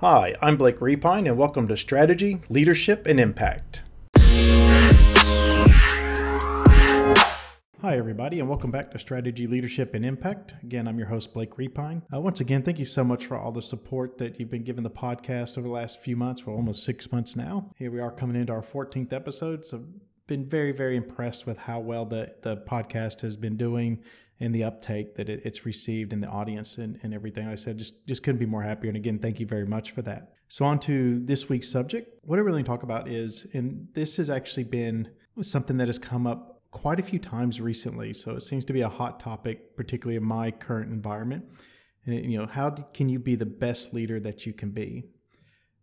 Hi, I'm Blake Repine, and welcome to Strategy, Leadership, and Impact. Hi, everybody, and welcome back to Strategy, Leadership, and Impact. Again, I'm your host, Blake Repine. Uh, once again, thank you so much for all the support that you've been giving the podcast over the last few months. We're almost six months now. Here we are coming into our 14th episode. So, been very, very impressed with how well the, the podcast has been doing and the uptake that it, it's received in the audience and, and everything. I said just just couldn't be more happier. And again, thank you very much for that. So on to this week's subject. What I really talk about is, and this has actually been something that has come up quite a few times recently. So it seems to be a hot topic, particularly in my current environment. And you know, how can you be the best leader that you can be?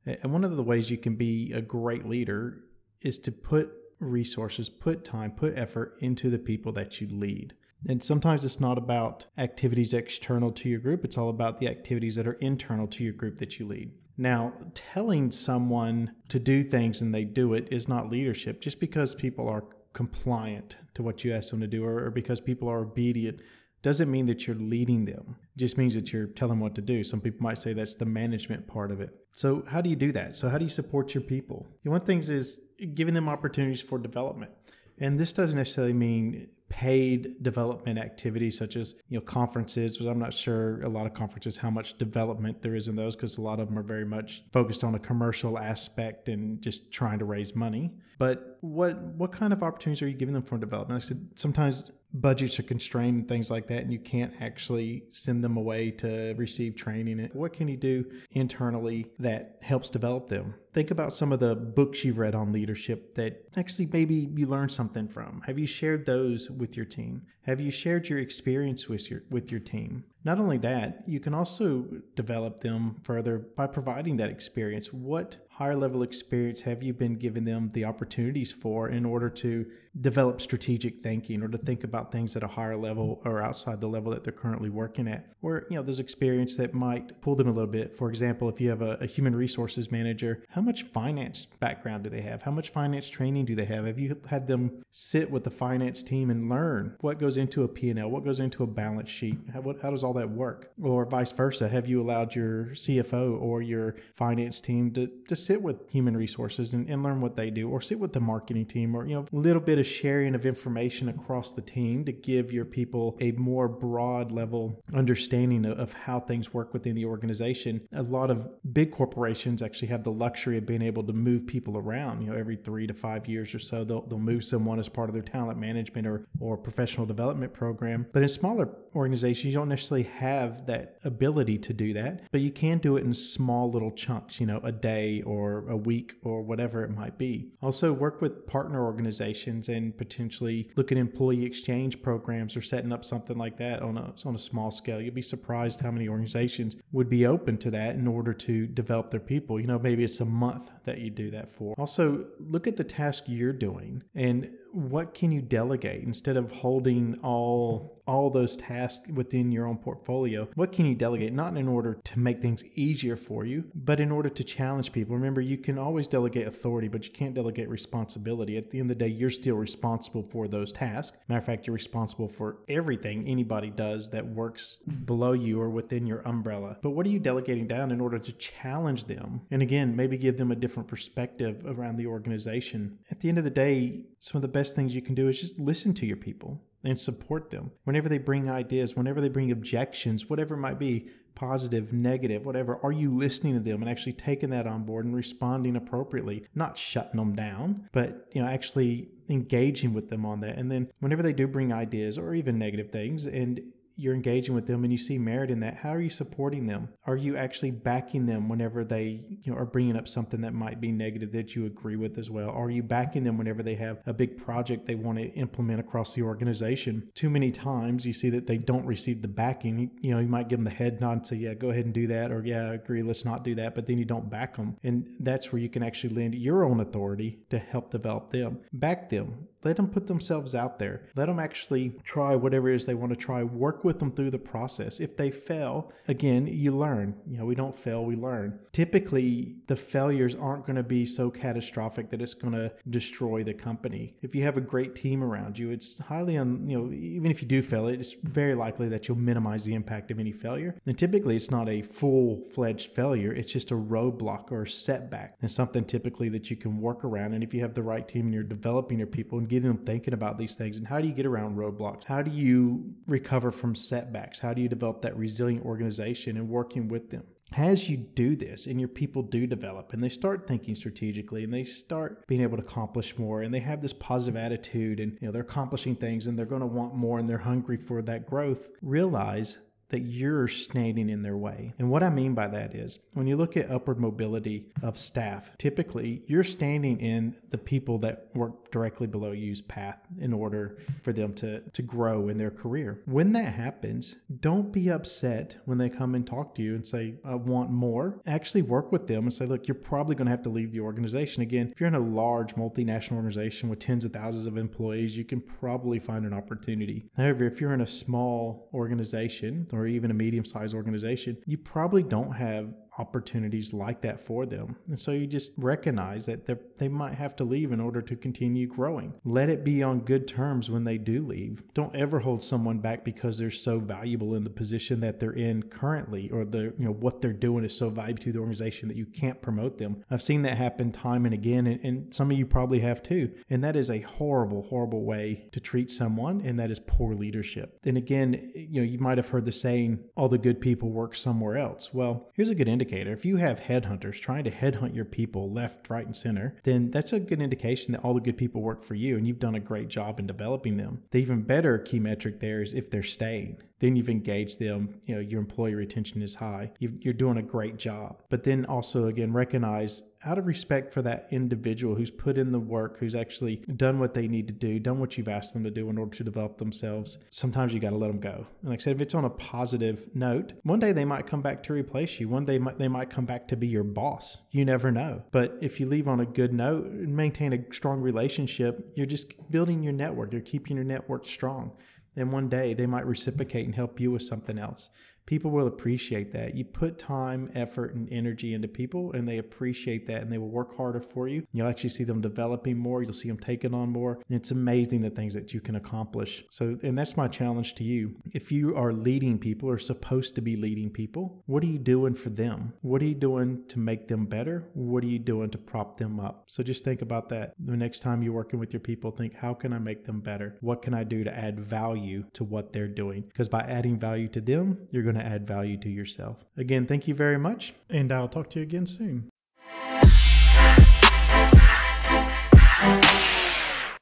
And one of the ways you can be a great leader is to put resources, put time, put effort into the people that you lead. And sometimes it's not about activities external to your group, it's all about the activities that are internal to your group that you lead. Now, telling someone to do things and they do it is not leadership. Just because people are compliant to what you ask them to do or, or because people are obedient doesn't mean that you're leading them. It just means that you're telling them what to do. Some people might say that's the management part of it. So, how do you do that? So, how do you support your people? One things is giving them opportunities for development. And this doesn't necessarily mean paid development activities such as you know conferences i'm not sure a lot of conferences how much development there is in those because a lot of them are very much focused on a commercial aspect and just trying to raise money but what what kind of opportunities are you giving them for development like i said sometimes budgets are constrained and things like that, and you can't actually send them away to receive training. What can you do internally that helps develop them? Think about some of the books you've read on leadership that actually maybe you learned something from. Have you shared those with your team? Have you shared your experience with your with your team? Not only that, you can also develop them further by providing that experience. What higher level experience have you been giving them the opportunities for in order to develop strategic thinking or to think about things at a higher level or outside the level that they're currently working at? Or, you know, there's experience that might pull them a little bit. For example, if you have a, a human resources manager, how much finance background do they have? How much finance training do they have? Have you had them sit with the finance team and learn what goes into a P&L, what goes into a balance sheet? How, what, how does all that work? Or vice versa, have you allowed your CFO or your finance team to, to sit with human resources and, and learn what they do or sit with the marketing team or, you know, a little bit of sharing of information across the team to give your people a more broad level understanding of, of how things work within the organization. A lot of big corporations actually have the luxury of being able to move people around, you know, every three to five years or so, they'll, they'll move someone as part of their talent management or, or professional development program. But in smaller organizations, you don't necessarily have that ability to do that, but you can do it in small little chunks, you know, a day or a week or whatever it might be. Also, work with partner organizations and potentially look at employee exchange programs or setting up something like that on a, on a small scale. You'd be surprised how many organizations would be open to that in order to develop their people. You know, maybe it's a month that you do that for. Also, look at the task you're doing and what can you delegate instead of holding all all those tasks within your own portfolio? What can you delegate? Not in order to make things easier for you but in order to challenge people. Remember you can always delegate authority but you can't delegate responsibility. At the end of the day you're still responsible for those tasks. Matter of fact you're responsible for everything anybody does that works below you or within your umbrella. But what are you delegating down in order to challenge them? And again maybe give them a different perspective around the organization. At the end of the day some of the best things you can do is just listen to your people and support them. Whenever they bring ideas, whenever they bring objections, whatever it might be, positive, negative, whatever, are you listening to them and actually taking that on board and responding appropriately, not shutting them down, but you know, actually engaging with them on that. And then whenever they do bring ideas or even negative things and you're engaging with them and you see merit in that how are you supporting them? Are you actually backing them whenever they you know are bringing up something that might be negative that you agree with as well? Are you backing them whenever they have a big project they want to implement across the organization? Too many times you see that they don't receive the backing. You know you might give them the head nod and say yeah go ahead and do that or yeah agree let's not do that but then you don't back them. And that's where you can actually lend your own authority to help develop them back them let them put themselves out there let them actually try whatever it is they want to try work with them through the process. If they fail, again, you learn. You know, we don't fail, we learn. Typically, the failures aren't going to be so catastrophic that it's going to destroy the company. If you have a great team around you, it's highly un, you know, even if you do fail, it's very likely that you'll minimize the impact of any failure. And typically, it's not a full-fledged failure, it's just a roadblock or a setback. And something typically that you can work around. And if you have the right team and you're developing your people and getting them thinking about these things and how do you get around roadblocks? How do you recover from setbacks? How do you develop that resilient organization and working with them? as you do this and your people do develop and they start thinking strategically and they start being able to accomplish more and they have this positive attitude and you know they're accomplishing things and they're going to want more and they're hungry for that growth realize that you're standing in their way. And what I mean by that is when you look at upward mobility of staff, typically you're standing in the people that work directly below you's path in order for them to, to grow in their career. When that happens, don't be upset when they come and talk to you and say, I want more. Actually work with them and say, look, you're probably going to have to leave the organization. Again, if you're in a large multinational organization with tens of thousands of employees, you can probably find an opportunity. However, if you're in a small organization or even a medium sized organization, you probably don't have opportunities like that for them. And so you just recognize that they might have to leave in order to continue growing. Let it be on good terms when they do leave. Don't ever hold someone back because they're so valuable in the position that they're in currently or the you know what they're doing is so valuable to the organization that you can't promote them. I've seen that happen time and again and, and some of you probably have too. And that is a horrible horrible way to treat someone and that is poor leadership. And again, you know, you might have heard the saying all the good people work somewhere else. Well, here's a good indicator indicator. If you have headhunters trying to headhunt your people left, right, and center, then that's a good indication that all the good people work for you and you've done a great job in developing them. The even better key metric there is if they're staying then you've engaged them you know your employee retention is high. You are doing a great job. But then also again recognize out of respect for that individual who's put in the work who's actually done what they need to do done what you've asked them to do in order to develop themselves sometimes you got to let them go. And like i said if it's on a positive note one day they might come back to replace you. One day they might come back to be your boss. You never know. But if you leave on a good note and maintain a strong relationship you're just building your network. You're keeping your network strong and one day they might reciprocate and help you with something else people will appreciate that. You put time, effort, and energy into people, and they appreciate that and they will work harder for you. You'll actually see them developing more, you'll see them taking on more. And it's amazing the things that you can accomplish. So, and that's my challenge to you. If you are leading people or supposed to be leading people, what are you doing for them? What are you doing to make them better? What are you doing to prop them up? So just think about that. The next time you're working with your people, think, how can I make them better? What can I do to add value to what they're doing? Because by adding value to them, you're going going to add value to yourself. Again, thank you very much, and I'll talk to you again soon.